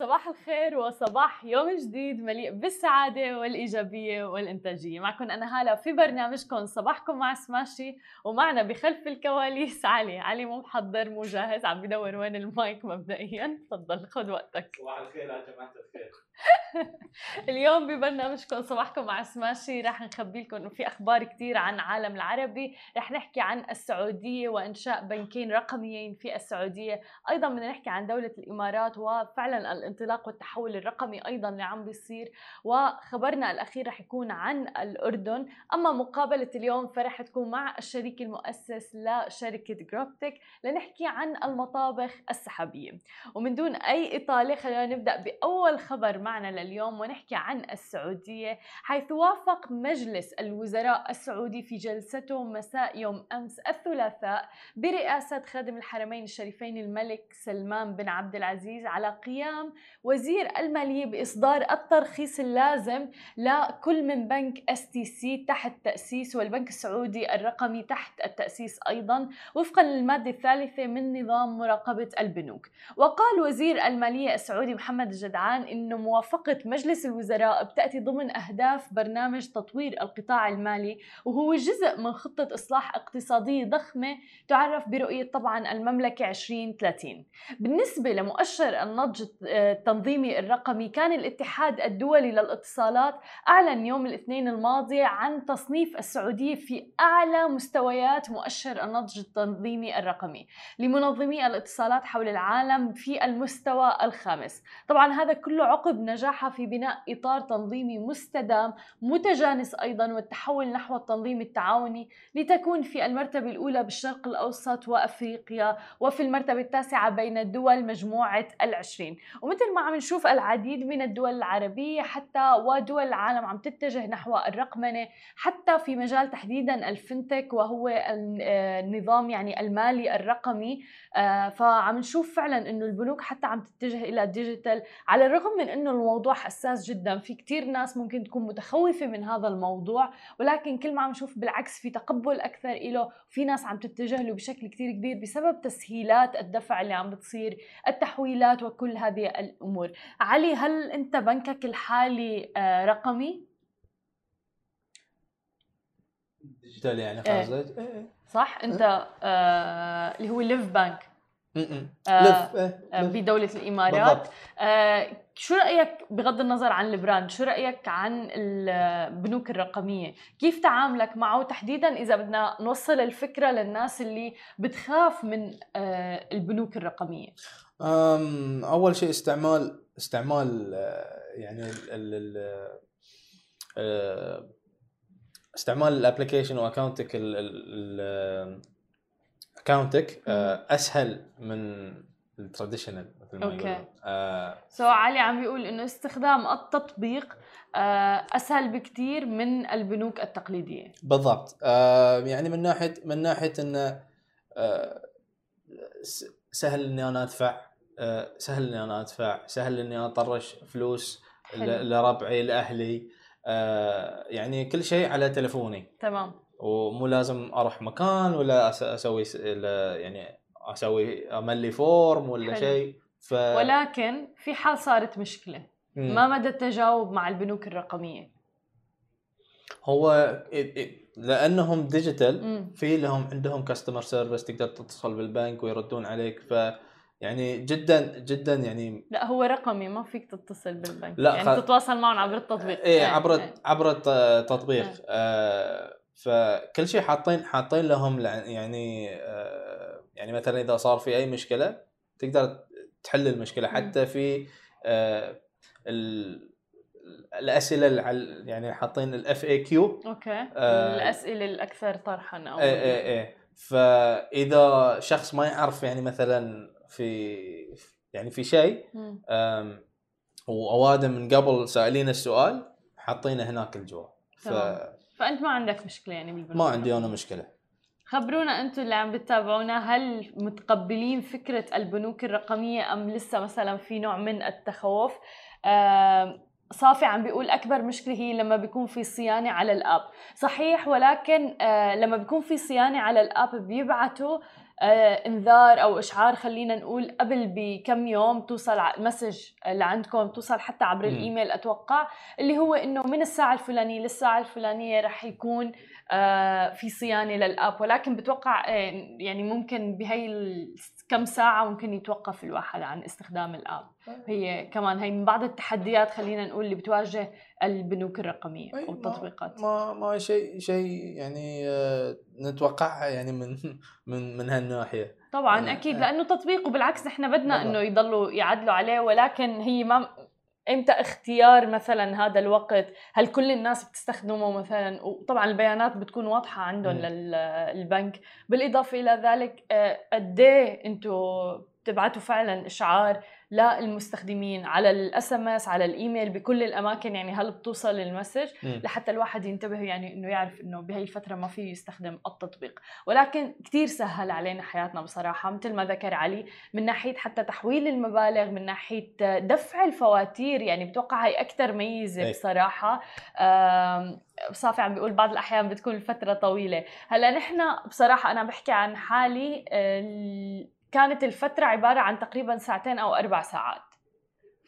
صباح الخير وصباح يوم جديد مليء بالسعادة والإيجابية والإنتاجية. معكم أنا هالة في برنامجكم صباحكم مع سماشي ومعنا بخلف الكواليس علي. علي مو محضر مو جاهز عم بدور وين المايك مبدئيا. تفضل خذ وقتك. صباح الخير يا جماعة الخير. اليوم ببرنامجكم صباحكم مع سماشي. رح نخبي لكم إنه في أخبار كثير عن العالم العربي. رح نحكي عن السعودية وإنشاء بنكين رقميين في السعودية. أيضا بدنا نحكي عن دولة الإمارات وفعلا الانطلاق والتحول الرقمي أيضا اللي عم بيصير. وخبرنا الأخير رح يكون عن الأردن. أما مقابلة اليوم فرح تكون مع الشريك المؤسس لشركة جروبتك لنحكي عن المطابخ السحابية. ومن دون أي إطالة خلينا نبدأ بأول خبر معنا لليوم ونحكي عن السعودية حيث وافق مجلس الوزراء السعودي في جلسته مساء يوم أمس الثلاثاء برئاسة خادم الحرمين الشريفين الملك سلمان بن عبد العزيز على قيام وزير المالية بإصدار الترخيص اللازم لكل من بنك STC تحت تأسيس والبنك السعودي الرقمي تحت التأسيس أيضا وفقا للمادة الثالثة من نظام مراقبة البنوك. وقال وزير المالية السعودي محمد الجدعان إنه موافقة مجلس الوزراء بتأتي ضمن أهداف برنامج تطوير القطاع المالي وهو جزء من خطة إصلاح اقتصادية ضخمة تعرف برؤية طبعا المملكة 2030 بالنسبة لمؤشر النضج التنظيمي الرقمي كان الاتحاد الدولي للاتصالات أعلن يوم الاثنين الماضي عن تصنيف السعودية في أعلى مستويات مؤشر النضج التنظيمي الرقمي لمنظمي الاتصالات حول العالم في المستوى الخامس. طبعا هذا كله عقب نجاحها في بناء إطار تنظيمي مستدام متجانس أيضا والتحول نحو التنظيم التعاوني لتكون في المرتبة الأولى بالشرق الأوسط وأفريقيا وفي المرتبة التاسعة بين الدول مجموعة العشرين. ومثل ما عم نشوف العديد من الدول العربية حتى ودول العالم عم تتجه نحو الرقمنة حتى في مجال تحديدا الفنتك وهو النظام يعني المالي الرقمي. آه، فعم نشوف فعلا إنه البنوك حتى عم تتجه إلى الديجيتال على الرغم من إنه الموضوع حساس جدا في كتير ناس ممكن تكون متخوفة من هذا الموضوع ولكن كل ما عم نشوف بالعكس في تقبل أكثر له في ناس عم تتجه له بشكل كتير كبير بسبب تسهيلات الدفع اللي عم بتصير التحويلات وكل هذه الأمور علي هل أنت بنكك الحالي آه، رقمي؟ digital يعني قصدك؟ إيه. صح أنت آه اللي هو Liv Bank آه إيه، آه بدولة الإمارات. آه شو رأيك بغض النظر عن ال brand شو رأيك عن البنوك الرقمية؟ كيف تعاملك معه؟ تحديدا إذا بدنا نوصل الفكرة للناس اللي بتخاف من آه البنوك الرقمية. أول شيء استعمال استعمال يعني ال ال استعمال ال application و account ك اكونتك آه، أسهل من ال traditional مثل ما okay. آه سو علي عم بيقول إنه استخدام التطبيق آه أسهل بكثير من البنوك التقليدية. بالضبط. آه يعني من ناحية من ناحية إنه آه سهل إني أنا أدفع آه سهل إني أنا أدفع سهل إني أنا أطرش فلوس لربعي لأهلي. آه يعني كل شيء على تلفوني. تمام. ومو لازم أروح مكان ولا أسوي يعني أسوي أملي form ولا شيء. ف... ولكن في حال صارت مشكلة مم. ما مدى التجاوب مع البنوك الرقمية؟ هو لأنهم digital في لهم عندهم customer service تقدر تتصل بالبنك ويردون عليك. ف يعني جدا جدا يعني لا هو رقمي ما فيك تتصل بالبنك. لا يعني خ... تتواصل معهم عبر التطبيق. إيه عبر إيه. عبر التطبيق إيه. آه فكل شيء حاطين حاطين لهم يعني آه يعني مثلا إذا صار في أي مشكلة تقدر تحل المشكلة. حتى في آه الأسئلة يعني حاطين ال FAQ okay. آه الأسئلة الأكثر طرحا أو إيه إيه إيه. فإذا شخص ما يعرف يعني مثلا في يعني في شيء واوادم من قبل سائلين السؤال حاطينه هناك الجواب. ف... فأنت ما عندك مشكلة يعني بالبنوك ما عندي أنا مشكلة. خبرونا أنتم اللي عم بتتابعونا هل متقبلين فكرة البنوك الرقمية أم لسه مثلا في نوع من التخوف؟ صافي عم بيقول أكبر مشكلة هي لما بيكون في صيانة على الأب. صحيح ولكن آه، لما بيكون في صيانة على الأب بيبعتوا آه انذار أو إشعار خلينا نقول قبل بكم يوم توصل المسج اللي عندكم توصل حتى عبر. الإيميل أتوقع اللي هو إنه من الساعة الفلانية للساعة الفلانية رح يكون آه في صيانة للأب ولكن بتوقع آه يعني ممكن بهي كم ساعة ممكن يتوقف الواحد عن استخدام الآب. هي كمان هي من بعض التحديات خلينا نقول اللي بتواجه البنوك الرقمية أو التطبيقات. ما ما شيء شيء يعني آه، نتوقعها يعني من من من هالناحية. طبعا يعني أكيد آه. لأنه تطبيق وبالعكس نحن بدنا إنه يضلوا يعدلوا عليه ولكن هي ما إمتى اختيار مثلا هذا الوقت؟ هل كل الناس بتستخدمه مثلا؟ وطبعا البيانات بتكون واضحة عندهم للبنك. بالإضافة إلى ذلك آه، قد إيه أنتم تبعتوا فعلا إشعار للمستخدمين على ال SMS على الإيميل بكل الأماكن يعني هل بتوصل ال message لحتى الواحد ينتبه يعني إنه يعرف إنه بهي الفترة ما فيه يستخدم التطبيق. ولكن كثير سهل علينا حياتنا بصراحة مثل ما ذكر علي من ناحية حتى تحويل المبالغ من ناحية دفع الفواتير يعني بتوقع هي أكثر ميزة بصراحة. صافي عم بيقول بعض الأحيان بتكون الفترة طويلة. هلأ نحن بصراحة أنا بحكي عن حالي كانت الفترة عبارة عن تقريبا ساعتين أو أربع ساعات.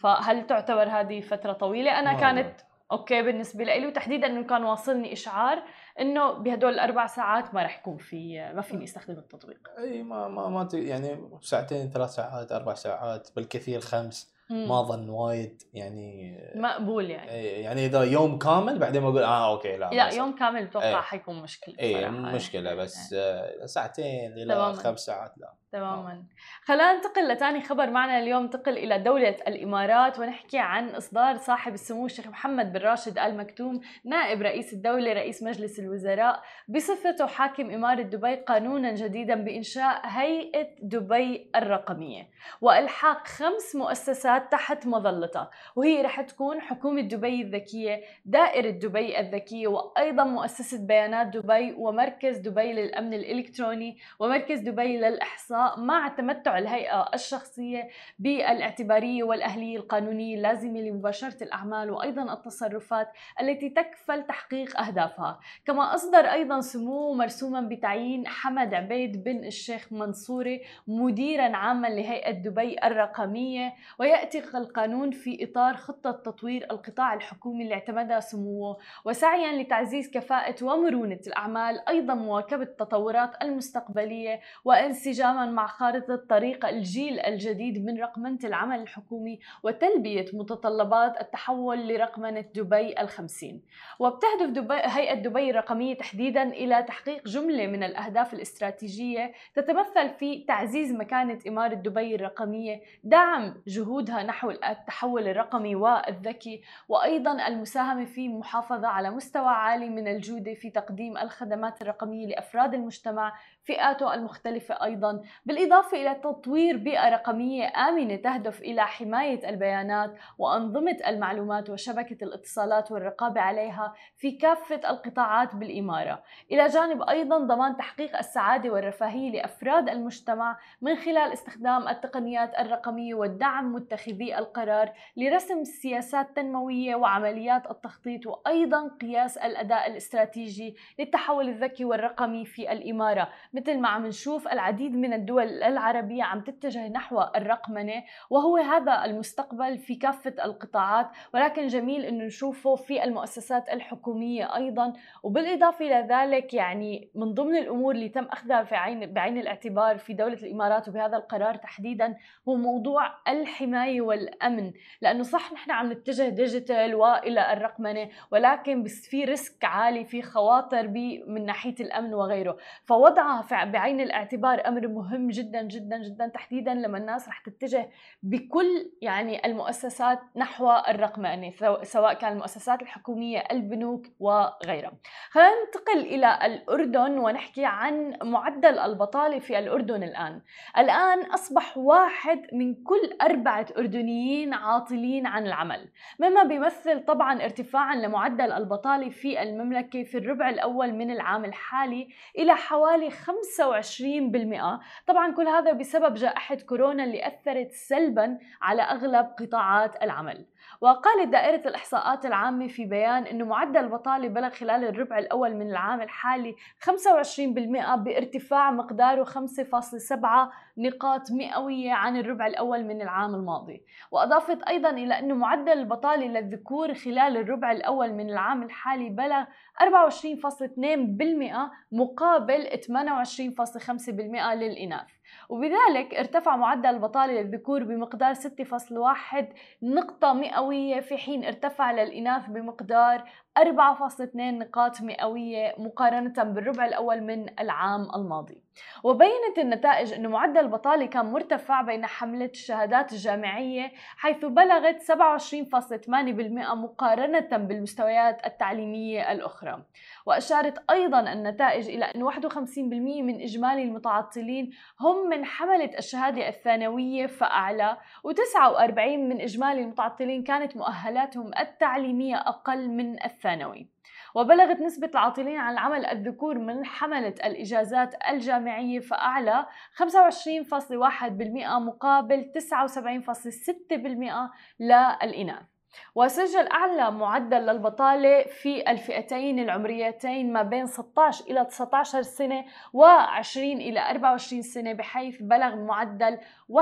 فهل تعتبر هذه فترة طويلة؟ أنا كانت أوكي بالنسبة لي وتحديدا إنه كان واصلني إشعار إنه بهدول الاربع ساعات ما رح يكون في ما فيني أستخدم التطبيق. أي ما ما ما يعني ساعتين ثلاث ساعات أربع ساعات بالكثير خمس. ما ظن وايد يعني مقبول يعني. يعني إذا يوم كامل بعدين بقول آه أوكي لا لا يوم كامل بتوقع إيه. حيكون مشكلة اي مشكله يعني. بس إيه. ساعتين إلى خمس ساعات لا. تماما. خلينا ننتقل لثاني خبر معنا اليوم انتقل إلى دولة الإمارات ونحكي عن إصدار صاحب السمو الشيخ محمد بن راشد ال مكتوم نائب رئيس الدولة رئيس مجلس الوزراء بصفته حاكم إمارة دبي قانونا جديدا بإنشاء هيئة دبي الرقمية وإلحاق خمس مؤسسات تحت مظلتها وهي رح تكون حكومة دبي الذكية دائرة دبي الذكية وأيضا مؤسسة بيانات دبي ومركز دبي للأمن الإلكتروني ومركز دبي للإحصاء مع تمتع الهيئة الشخصية بالاعتبارية والأهلية القانونية اللازمة لمباشرة الأعمال وأيضا التصرفات التي تكفل تحقيق أهدافها. كما أصدر أيضا سموه مرسوما بتعيين حمد عبيد بن الشيخ منصوري مديرا عاما لهيئة دبي الرقمية ويأتي القانون في إطار خطة تطوير القطاع الحكومي اللي اعتمدها سموه. وسعيا لتعزيز كفاءة ومرونة الأعمال أيضا مواكبة التطورات المستقبلية وانسجاما مع خارطة طريق الجيل الجديد من رقمنة العمل الحكومي وتلبية متطلبات التحول لرقمنة دبي الخمسين. وبتهدف دبي هيئة دبي الرقمية تحديدا إلى تحقيق جملة من الأهداف الاستراتيجية تتمثل في تعزيز مكانة إمارة دبي الرقمية دعم جهودها نحو التحول الرقمي والذكي وأيضا المساهمة في محافظة على مستوى عالي من الجودة في تقديم الخدمات الرقمية لأفراد المجتمع فئاته المختلفة أيضا. بالإضافة إلى تطوير بيئة رقمية آمنة تهدف إلى حماية البيانات وأنظمة المعلومات وشبكة الاتصالات والرقابة عليها في كافة القطاعات بالإمارة. إلى جانب أيضا ضمان تحقيق السعادة والرفاهية لأفراد المجتمع من خلال استخدام التقنيات الرقمية والدعم متخذي القرار لرسم السياسات التنموية وعمليات التخطيط وأيضا قياس الأداء الاستراتيجي للتحول الذكي والرقمي في الإمارة مثل ما عم نشوف العديد من الدول العربية عم تتجه نحو الرقمنة وهو هذا المستقبل في كافة القطاعات. ولكن جميل إنه نشوفه في المؤسسات الحكومية أيضا. وبالإضافة إلى ذلك يعني من ضمن الأمور اللي تم أخذها في عين بعين الاعتبار في دولة الإمارات وبهذا القرار تحديدا هو موضوع الحماية والأمن. لأنه صح نحن عم نتجه digital وإلى الرقمنة ولكن بس في risk عالي في مخاطر من ناحية الأمن وغيره. فوضعها بعين الاعتبار أمر مهم جدا جدا جدا تحديدا لما الناس رح تتجه بكل يعني المؤسسات نحو الرقمنة سواء كان المؤسسات الحكومية البنوك وغيرها. خلينا ننتقل إلى الأردن ونحكي عن معدل البطالة في الأردن الآن. الآن أصبح واحد من كل أربعة أردنيين عاطلين عن العمل، مما بيمثل طبعا ارتفاعا لمعدل البطالة في المملكة في الربع الأول من العام الحالي إلى حوالي 25% طبعا كل هذا بسبب جائحة كورونا اللي أثرت سلبا على أغلب قطاعات العمل. وقالت دائرة الإحصاءات العامة في بيان أنه معدل البطالة بلغ خلال الربع الأول من العام الحالي 25% بارتفاع مقداره 5.7 نقاط مئوية عن الربع الأول من العام الماضي. وأضافت أيضا إلى أنه معدل البطالة للذكور خلال الربع الأول من العام الحالي بلغ 24.2% مقابل 28.5% للإناث. وبذلك ارتفع معدل البطالة للذكور بمقدار 6.1 نقطة مئوية في حين ارتفع للإناث بمقدار 4.2 نقاط مئوية مقارنة بالربع الأول من العام الماضي. وبينت النتائج أن معدل البطالة كان مرتفع بين حملة الشهادات الجامعية حيث بلغت 27.8% مقارنة بالمستويات التعليمية الأخرى. وأشارت أيضا النتائج إلى أن 51% من إجمالي المتعطلين هم من حملة الشهادة الثانوية فأعلى و49 من إجمالي المتعطلين كانت مؤهلاتهم التعليمية أقل من الثانوي. وبلغت نسبة العاطلين عن العمل الذكور من حملة الإجازات الجامعية فأعلى 25.1% مقابل 79.6% للإناث. وسجل أعلى معدل للبطالة في الفئتين العمريتين ما بين 16 إلى 19 سنة و20 إلى 24 سنة بحيث بلغ معدل 61.5%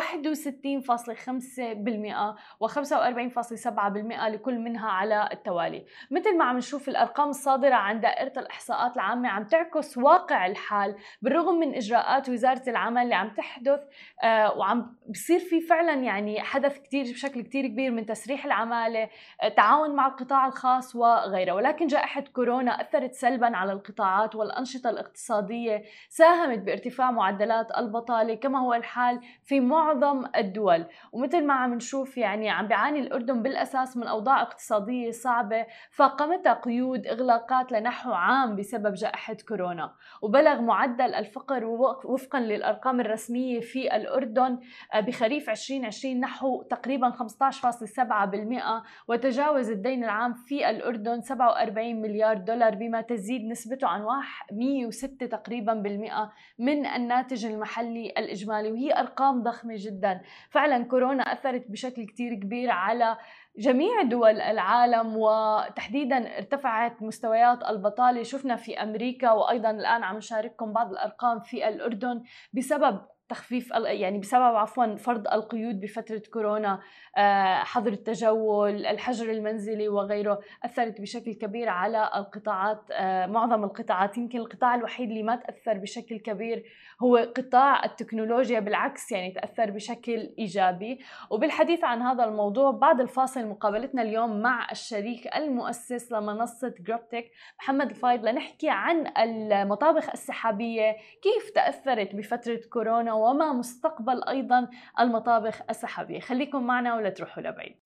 و45.7% لكل منها على التوالي. مثل ما عم نشوف الأرقام الصادرة عن دائرة الإحصاءات العامة عم تعكس واقع الحال بالرغم من إجراءات وزارة العمل اللي عم تحدث آه وعم بصير في فعلا يعني حدث كتير بشكل كتير كبير من تسريح العمالة آه تعاون مع القطاع الخاص وغيره. ولكن جائحة كورونا أثرت سلبا على القطاعات والأنشطة الاقتصادية ساهمت بارتفاع معدلات البطالة. كما هو الحال في معظم معظم الدول. ومثل ما عم نشوف يعني عم بيعاني الأردن بالأساس من أوضاع اقتصادية صعبة فاقمتها قيود إغلاقات لنحو عام بسبب جائحة كورونا. وبلغ معدل الفقر وفقا للأرقام الرسمية في الأردن آه، بخريف 2020 نحو تقريبا 15.7% وتجاوز الدين العام في الأردن 47 مليار دولار بما تزيد نسبته عن 106 تقريبا بالمئة من الناتج المحلي الإجمالي. وهي أرقام ضخمة ضخمة جدا. فعلا كورونا أثرت بشكل كتير كبير على جميع دول العالم وتحديدا ارتفعت مستويات البطالة. شفنا في أمريكا وأيضا الآن عم نشارككم بعض الأرقام في الأردن بسبب تخفيف يعني بسبب عفوا فرض القيود بفترة كورونا آه، حظر التجول الحجر المنزلي وغيره أثرت بشكل كبير على القطاعات آه، معظم القطاعات. يمكن القطاع الوحيد اللي ما تأثر بشكل كبير هو قطاع التكنولوجيا بالعكس يعني تأثر بشكل إيجابي. وبالحديث عن هذا الموضوع بعد الفاصل مقابلتنا اليوم مع الشريك المؤسس لمنصة جروبتك محمد الفايد لنحكي عن المطابخ السحابية كيف تأثرت بفترة كورونا وما مستقبل أيضا المطابخ السحابية. خليكم معنا ولا تروحوا لبعيد.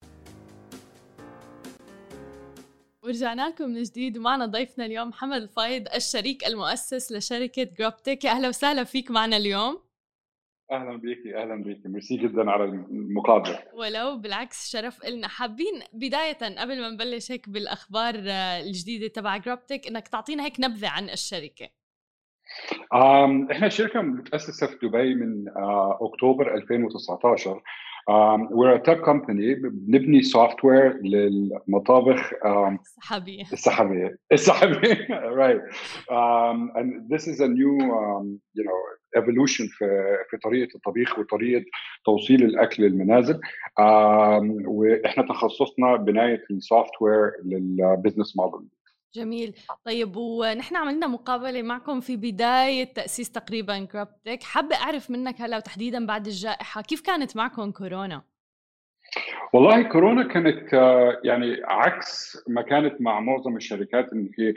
ورجعنا لكم من جديد ومعنا ضيفنا اليوم محمد الفايد الشريك المؤسس لشركة جروبتك أهلا وسهلا فيك معنا اليوم. أهلا بيكي أهلا بيكي ميرسي جدا على المقابلة. ولو بالعكس شرف لنا حابين بداية قبل ما نبلش هيك بالأخبار الجديدة تبع جروبتك إنك تعطينا هيك نبذة عن الشركة. إحنا شركة متأسسة في دبي من uh, أكتوبر 2019 um, we're a tech company. بنبني software للمطابخ um, السحابية. السحابية. السحابية. Right. um, and this is a new um, you know evolution في في طريقة الطبيخ وطريقة توصيل الأكل للمنازل. um, وإحنا تخصصنا بناية ال software لل business model جميل. طيب ونحن عملنا مقابلة معكم في بداية تأسيس تقريبا جروبتك حابة أعرف منك هلأ وتحديدا بعد الجائحة كيف كانت معكم كورونا؟ والله كورونا كانت يعني عكس ما كانت مع معظم الشركات إن هي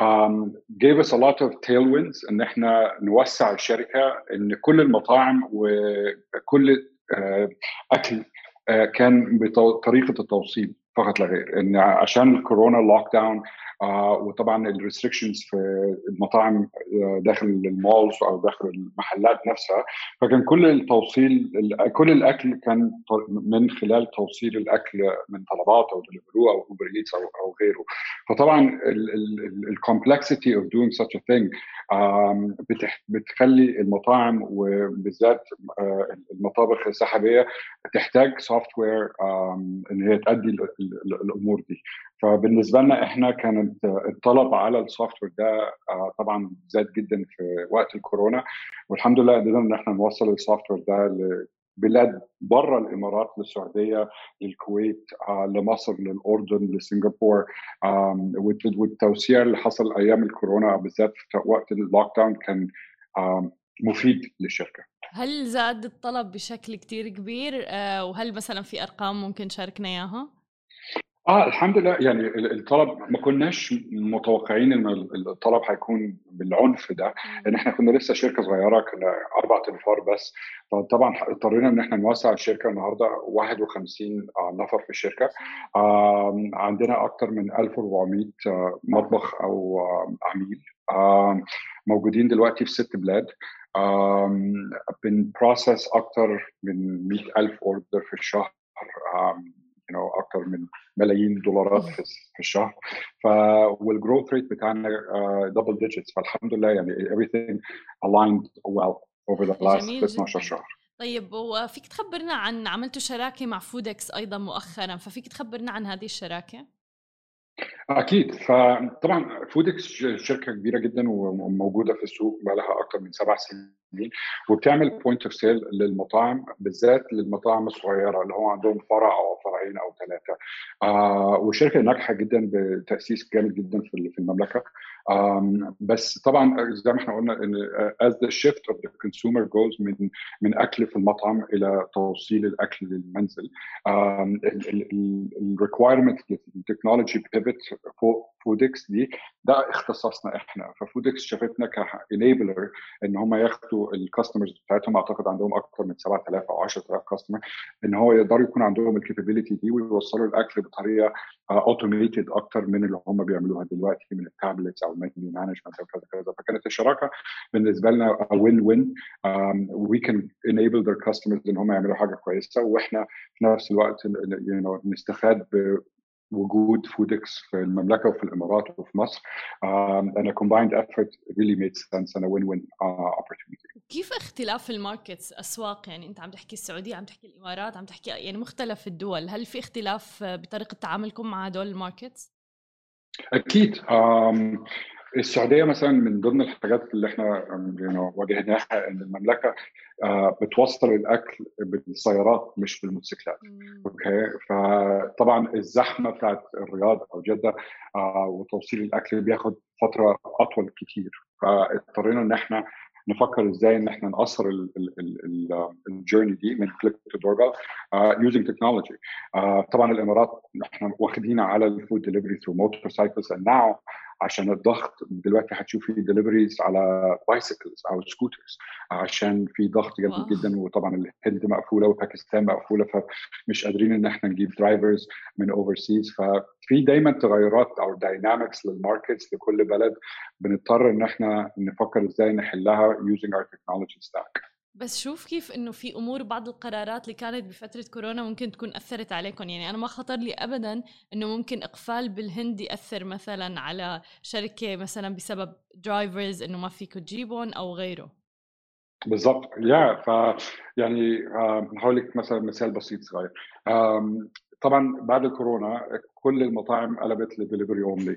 um, gave us a lot of tailwinds إن إحنا نوسع الشركة إن كل المطاعم وكل أكل كان بطريقة التوصيل. فقط لا غير. إن عشان الكورونا lockdown آه وطبعا ال restrictions في المطاعم آه، داخل ال malls أو داخل المحلات نفسها فكان كل التوصيل كل الأكل كان من خلال توصيل الأكل من طلبات أو دليفرو أو اوبر ايتس أو أو غيره. فطبعا ال complexity of doing such a thing بتخلي المطاعم وبالذات آه، المطابخ السحابية تحتاج software إن هي تؤدي الأمور دي. فبالنسبة لنا إحنا كانت الطلب على ال software ده آه، طبعا زاد جدا في وقت الكورونا والحمد لله قدرنا إن إحنا نوصل ال software ده لبلاد بره الإمارات للسعودية للكويت آه، لمصر للأردن لسنغافور والتوسيع اللي حصل أيام الكورونا بالذات في وقت ال lockdown كان مفيد للشركة. هل زاد الطلب بشكل كتير كبير؟ آه، وهل مثلا في أرقام ممكن تشاركنا إياها؟ آه الحمد لله. يعني الطلب ما كناش متوقعين إن الطلب هيكون بالعنف ده ان إحنا كنا لسه شركة صغيرة كنا أربع تنفار بس. فطبعا اضطرينا إن إحنا نوسع الشركة النهارده 51 نفر في الشركة. عندنا أكثر من 1400 آه، مطبخ أو عميل. موجودين دلوقتي في ست بلاد. بن process أكثر من 100000 order في الشهر. أكثر من ملايين دولارات في, الشهر. ف وال growth rate بتاعنا double uh, digits فالحمد لله يعني everything aligned well over the last 12 شهر. طيب وفيك تخبرنا عن عملتوا شراكة مع Foodics أيضا مؤخرا ففيك تخبرنا عن هذه الشراكة؟ أكيد. فطبعا Foodics شركة كبيرة جدا وموجودة في السوق بقى لها أكثر من سبع سنين وبتعمل point of sale للمطاعم بالذات للمطاعم الصغيرة اللي هو عندهم فرع أو فرعين أو ثلاثة آه وشركة ناجحة جدا بتأسيس جامد جدا في المملكة. بس طبعا زي ما إحنا قلنا إن as the shift of the consumer goes من من أكل في المطعم إلى توصيل الأكل للمنزل ال requirement التكنولوجي بيفت Foodics دي ده اختصاصنا إحنا. ف Foodics شافتنا ك enabler إن هم ياخدوا ال customers بتاعتهم أعتقد عندهم أكثر من 7000 أو 10000 customer إن هو يقدروا يكون عندهم ال capability دي ويوصلوا الأكل بطريقة automated uh, أكتر من اللي هم بيعملوها دلوقتي من ال tablets أو ال menu management أو كذا كذا. فكانت الشراكة بالنسبة لنا win-win we can enable their customers إن هم يعملوا حاجة كويسة وإحنا في نفس الوقت you know, نستفاد وجود Foodics في المملكة وفي الإمارات وفي مصر combined effort really made sense and a win-win uh, opportunity. كيف اختلاف ال markets أسواق يعني أنت عم تحكي السعودية عم تحكي الإمارات عم تحكي يعني مختلف الدول هل في اختلاف بطريقة تعاملكم مع هدول ال markets؟ أكيد um, السعودية مثلا من ضمن الحاجات اللي إحنا واجهناها إن المملكة آه، بتوصل الأكل بالسيارات مش بالموتوسيكلات. أوكي؟ فطبعا الزحمة بتاعت الرياض أو جدة آه، وتوصيل الأكل بياخد فترة أطول كتير. فاضطرينا إن إحنا نفكر إزاي إن إحنا نقصر ال journey دي من click to doorbell using technology طبعا الإمارات إحنا واخدين على ال food delivery through motorcycles and now عشان الضغط دلوقتي هتشوفي deliveries على bicycles أو scooters عشان في ضغط جامد جدا وطبعا الهند مقفولة وباكستان مقفولة فمش قادرين إن إحنا نجيب drivers من overseas ففي دايما تغيرات أو dynamics لل markets لكل بلد بنضطر إن إحنا نفكر إزاي نحلها using our technology stack. بس شوف كيف إنه في أمور بعض القرارات اللي كانت بفترة كورونا ممكن تكون أثرت عليكم يعني أنا ما خطر لي ابدا إنه ممكن إقفال بالهند يأثر مثلا على شركة مثلا بسبب drivers إنه ما فيكم تجيبهم أو غيره. بالضبط. يا ف يعني هقول لك مثلا مثال بسيط صغير. طبعا بعد الكورونا كل المطاعم قلبت ل delivery only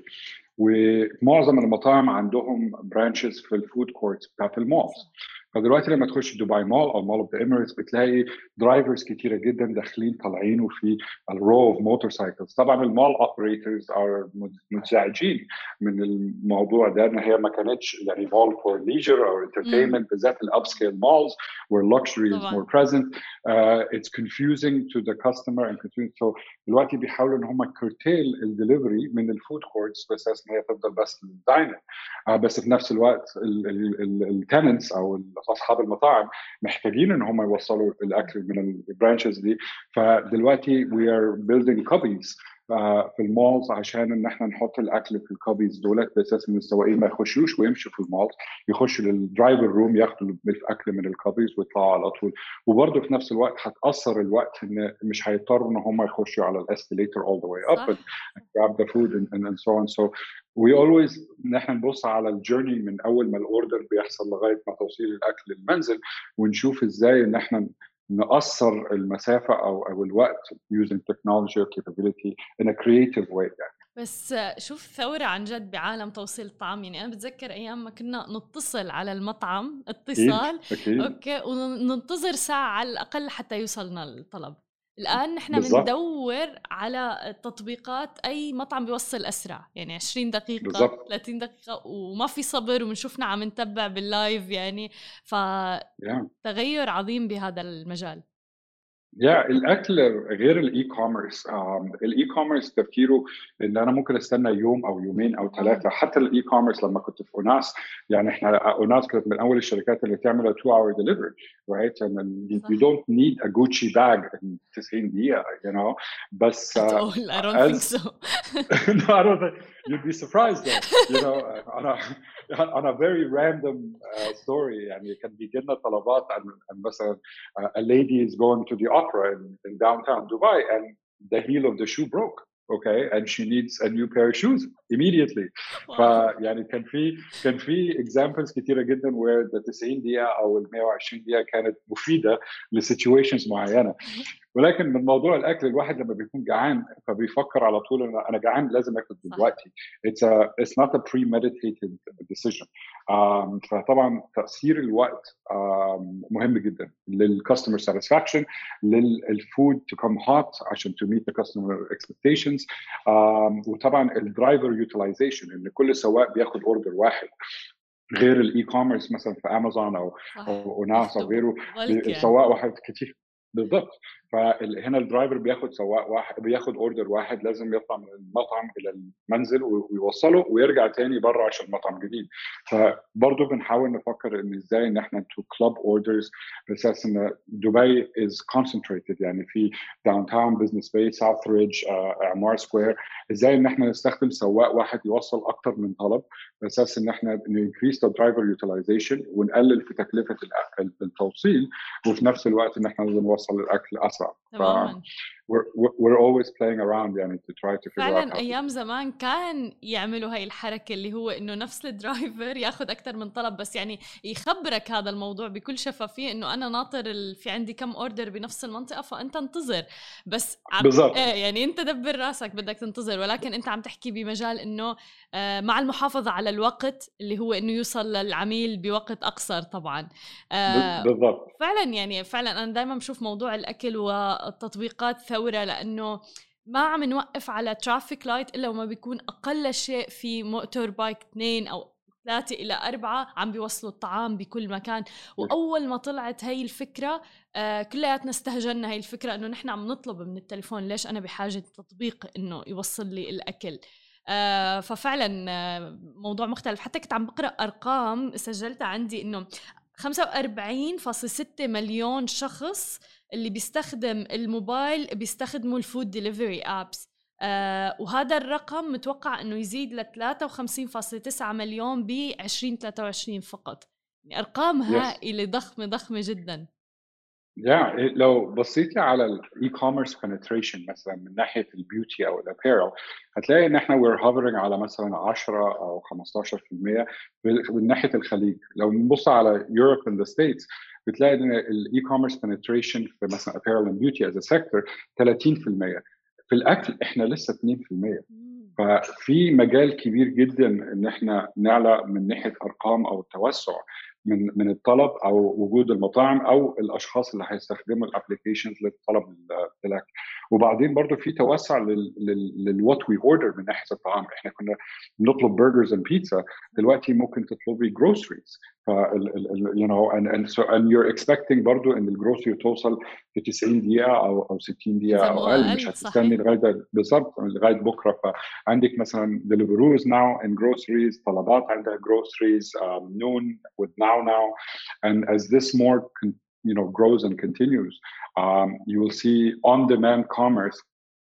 ومعظم المطاعم عندهم branches في ال food courts بتاعت ال malls فدلوقتي لما تخش دبي مول أو Mall of the Emirates بتلاقي drivers كتيرة جدا داخلين طالعين وفي ال row of motorcycles طبعا ال mall operators are منزعجين من الموضوع ده إن هي ما كانتش يعني mall for leisure أو entertainment بالذات ال upscale malls where luxury is more present. uh, it's confusing to the customer and confusing. So دلوقتي بيحاولوا إن هم curtail ال delivery من ال food courts باساس ان هي تفضل بس لل diner. uh, بس في نفس الوقت ال tenants أو أصحاب المطاعم محتاجين إن هم يوصلوا الأكل من ال branches دي. فدلوقتي are building cubbies آه، في ال malls عشان إن إحنا نحط الأكل في ال cubbies دولت بأساس إن السواقين ما يخشوش ويمشوا في ال malls يخشوا لل driver room ياخدوا الأكل من ال cubbies ويطلعوا على طول. وبرضه في نفس الوقت هتقصر الوقت إن مش هيضطروا إن هم يخشوا على ال escalator all the way up and grab the food and, and, and so on. So we always إن إحنا نبص على ال journey من أول ما ال order بيحصل لغاية ما توصيل الأكل للمنزل ونشوف إزاي إن إحنا نقصر المسافة أو أو الوقت using technology or capability in a creative way يعني بس شوف ثورة عن جد بعالم توصيل الطعام يعني أنا بتذكر أيام ما كنا نتصل على المطعم اتصال أكيد. أكيد. أوكي وننتظر ساعة على الأقل حتى يوصلنا الطلب الآن نحن. بندور على تطبيقات أي مطعم بيوصل أسرع يعني 20 دقيقة بالظبط. 30 دقيقة وما في صبر وبنشوفنا عم نتبع بال live يعني فتغير yeah. عظيم بهذا المجال يا الأكل غير ال e-commerce ال e-commerce تفكيره إن أنا ممكن أستنى يوم أو يومين أو ثلاثة. حتى ال e-commerce لما كنت في Ounass يعني إحنا Ounass كانت من أول الشركات اللي تعمل 2 hour delivery right you don't need a Gucci bag in 90 دقيقة you know بس At uh, all. I don't think as- so. No, I don't think you'd be surprised though. You know, on a on a very random uh, story يعني كان بيجي لنا طلبات عن عن مثلا uh, a lady is going to the opera in, in downtown Dubai and the heel of the shoe broke. Okay, and she needs a new pair of shoes immediately. واو. فيعني كان في كان في examples كتيره جدا where the 90 دقيقه او ال 120 دقيقه كانت مفيده لسيتويشنز معينه ولكن من موضوع الأكل الواحد لما بيكون جعان فبيفكر على طول إن أنا جعان لازم آكل. دلوقتي it's not a premeditated decision um, فطبعا تأثير الوقت مهم جدا لل customer satisfaction لل food to come hot عشان meet the customer expectations um, وطبعا ال driver utilization إن كل سواق بياخد order واحد غير ال e-commerce مثلا في امازون أو. أو ناس أو غيره يعني. سواق واحد كتير بالضبط فهنا ال driver بياخد سواق واحد بياخد order واحد لازم يطلع من المطعم إلى المنزل ويوصله ويرجع تاني بره عشان مطعم جديد. فبرضه بنحاول نفكر إن إزاي إن إحنا to club orders باساس إن دبي is concentrated يعني في Downtown Business Bay South Ridge Emaar Square إزاي إن إحنا نستخدم سواق واحد يوصل أكتر من طلب باساس إن إحنا ن increase the driver utilization ونقلل في تكلفة التوصيل وفي نفس الوقت إن إحنا نوصل الأكل أسرع. تماما we're, we're- we're always playing around يعني to try to figure out فعلا to- أيام زمان كان يعملوا هاي الحركة اللي هو إنه نفس الدرايفر ياخذ أكثر من طلب بس يعني يخبرك هذا الموضوع بكل شفافية إنه أنا ناطر ال... في عندي كم order بنفس المنطقة فأنت انتظر. بس عم... بالضبط. إيه يعني أنت دبر راسك بدك تنتظر ولكن أنت عم تحكي بمجال إنه آه مع المحافظة على الوقت اللي هو إنه يوصل للعميل بوقت أقصر طبعا. آه بالضبط. فعلا يعني فعلا أنا دائما بشوف موضوع الأكل والتطبيقات ثوره لأنه ما عم نوقف على traffic light إلا وما بيكون أقل شيء في motorbike اثنين أو ثلاثة إلى أربعة عم بيوصلوا الطعام بكل مكان. وأول ما طلعت هاي الفكرة آه كلياتنا استهجنا هاي الفكرة إنه نحن عم نطلب من التليفون ليش أنا بحاجة تطبيق إنه يوصل لي الأكل. آه ففعلا آه موضوع مختلف. حتى كنت عم بقرأ أرقام سجلتها عندي إنه 45.6 مليون شخص اللي بيستخدم الموبايل بيستخدموا ال food delivery apps آه وهذا الرقم متوقع إنه يزيد ل 53.9 مليون ب 2023 فقط. يعني ارقام Yes. هائله ضخمة ضخمة جدا. يا لو بصيتي على ال e-commerce penetration مثلا من ناحية ال beauty أو ال apparel هتلاقي إن إحنا we're hovering على مثلا 10 أو 15% من ناحية الخليج. لو نبص على and the States بتلاقي إن ال e-commerce penetration في مثلا apparel and beauty as a sector 30% في الأكل إحنا لسه 2% ففي مجال كبير جدا إن إحنا نعلى من ناحية أرقام أو التوسع من من الطلب أو وجود المطاعم أو الأشخاص اللي هيستخدموا ال applications للطلب ال- الاكل وبعدين برضو في توسع لل what we order من ناحية الطعام. إحنا كنا بنطلب burgers and pizza دلوقتي ممكن تطلبي جروسريز you know and and so and you're expecting برضو ان الجروسري توصل في 90 دقيقه او او 60 دقيقه إذا او مو اقل أقل، مش هتستني صحيح. لغايه بالظبط لغايه بكره فعندك مثلا deliveroos now and groceries طلبات عندها groceries um, noon with now now and as this more con- you know grows and continues um, you will see on demand commerce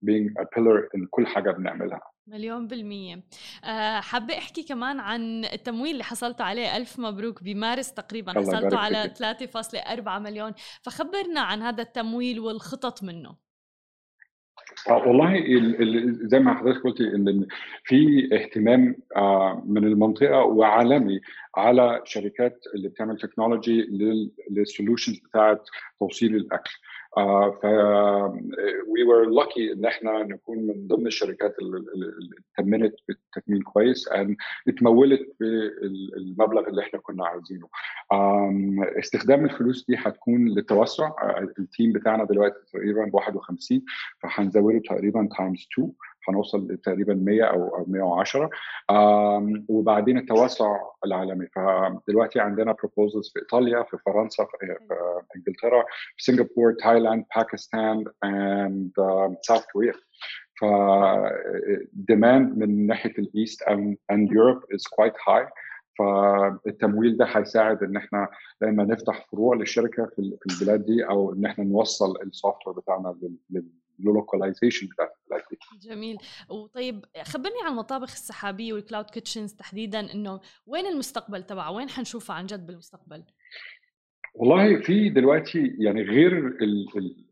being a pillar in كل حاجه بنعملها مليون بالمية. أه حابة أحكي كمان عن التمويل اللي حصلتوا عليه. ألف مبروك. بمارس تقريبا حصلتوا على 3.4 مليون. فخبرنا عن هذا التمويل والخطط منه. آه، والله زي ما حضرتك قلتي إن في اهتمام آه، من المنطقة وعالمي على شركات اللي بتعمل technology لل solutions بتاعت توصيل الأكل. آه، ف we were lucky إن إحنا نكون من ضمن الشركات اللي تمنت بالتكميل كويس ان اتمولت بالمبلغ اللي إحنا كنا عايزينه استخدام الفلوس دي هتكون للتوسع ال team بتاعنا دلوقتي تقريبا 51 فهنزوده تقريبا times 2 هنوصل تقريبا 100 أو 110 وبعدين التوسع العالمي. فدلوقتي عندنا proposals في إيطاليا في فرنسا في إنجلترا في سنغافورة تايلاند باكستان and South Korea ف demand من ناحية ال East and Europe is quite high. فالتمويل ده هيساعد إن إحنا لما نفتح فروع للشركة في البلاد دي أو إن إحنا نوصل ال software بتاعنا ال localization بتاعت دي جميل. وطيب خبرني عن المطابخ السحابية وال cloud kitchens تحديدا إنه وين المستقبل تبعها وين حنشوفها عن جد بالمستقبل؟ والله في دلوقتي يعني غير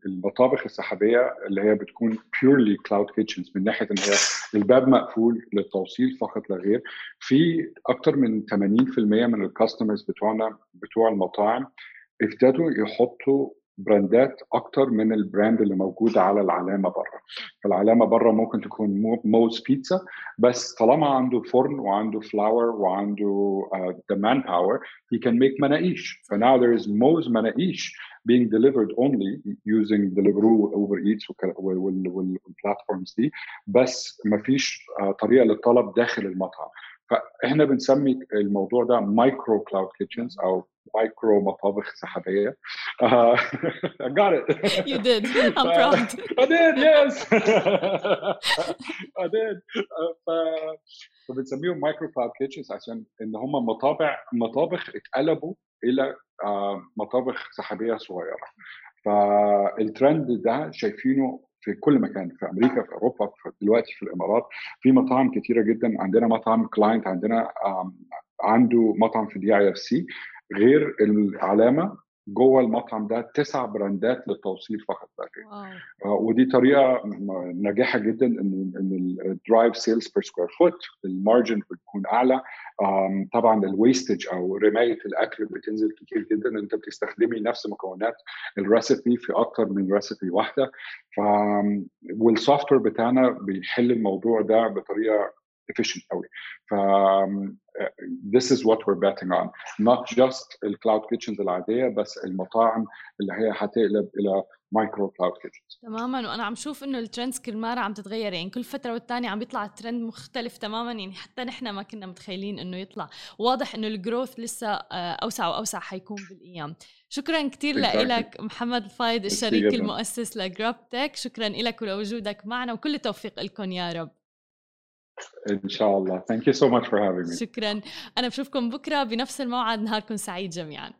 المطابخ السحابية اللي هي بتكون purely cloud kitchens من ناحية إن هي الباب مقفول للتوصيل فقط لا غير في أكثر من 80% من ال customers بتوعنا بتوع المطاعم ابتدوا يحطوا براندات أكتر من ال brand اللي موجود على العلامة بره. فالعلامة بره ممكن تكون Mo's Pizza بس طالما عنده فرن وعنده flour وعنده the manpower he can make مناقيش. ف now there is Mo's مناقيش being delivered only using Deliveroo Uber Eats وال platforms دي. بس ما فيش طريقة للطلب داخل المطعم. فإحنا بنسمي الموضوع ده micro cloud kitchens أو مايكرو مطابخ سحابية. uh, I got it. You did. I'm proud. I did yes. I did. ف... فبنسميهم micro cloud kitchens عشان إن هم مطابع مطابخ اتقلبوا إلى مطابخ سحابية صغيرة. فالترند ده شايفينه في كل مكان في أمريكا في أوروبا في دلوقتي في الإمارات. في مطاعم كثيره جدا. عندنا مطعم client عندنا عنده مطعم في DIFC غير العلامة جوه المطعم ده تسع براندات للتوصيل فقط لا ودي طريقة ناجحة جدا إن إن ال drive sales per square foot ال margin بتكون أعلى. طبعا ال wastage أو رماية الأكل بتنزل كتير جدا. أنت بتستخدمي نفس مكونات ال recipe في أكتر من recipe واحدة. ف وال software بتاعنا بيحل الموضوع ده بطريقة efficient قوي ف this is what we're betting on. Not just ال cloud kitchens العاديه بس المطاعم اللي هي هتقلب إلى micro cloud kitchens تماما وأنا عم شوف إنه ال trends كل مرة عم تتغير. يعني كل فترة والثانيه عم بيطلع الترند مختلف تماما. يعني حتى نحن ما كنا متخيلين إنه يطلع. واضح إنه ال growth لسه أوسع وأوسع حيكون بالأيام. شكرا كثير لك محمد الفايد الشريك المؤسس ل GrubTech شكرا لك ولوجودك معنا وكل التوفيق لكم يا رب. ان شاء الله. thank you so much for having me شكرا. أنا بشوفكم بكرة بنفس الموعد. نهاركم سعيد جميعا.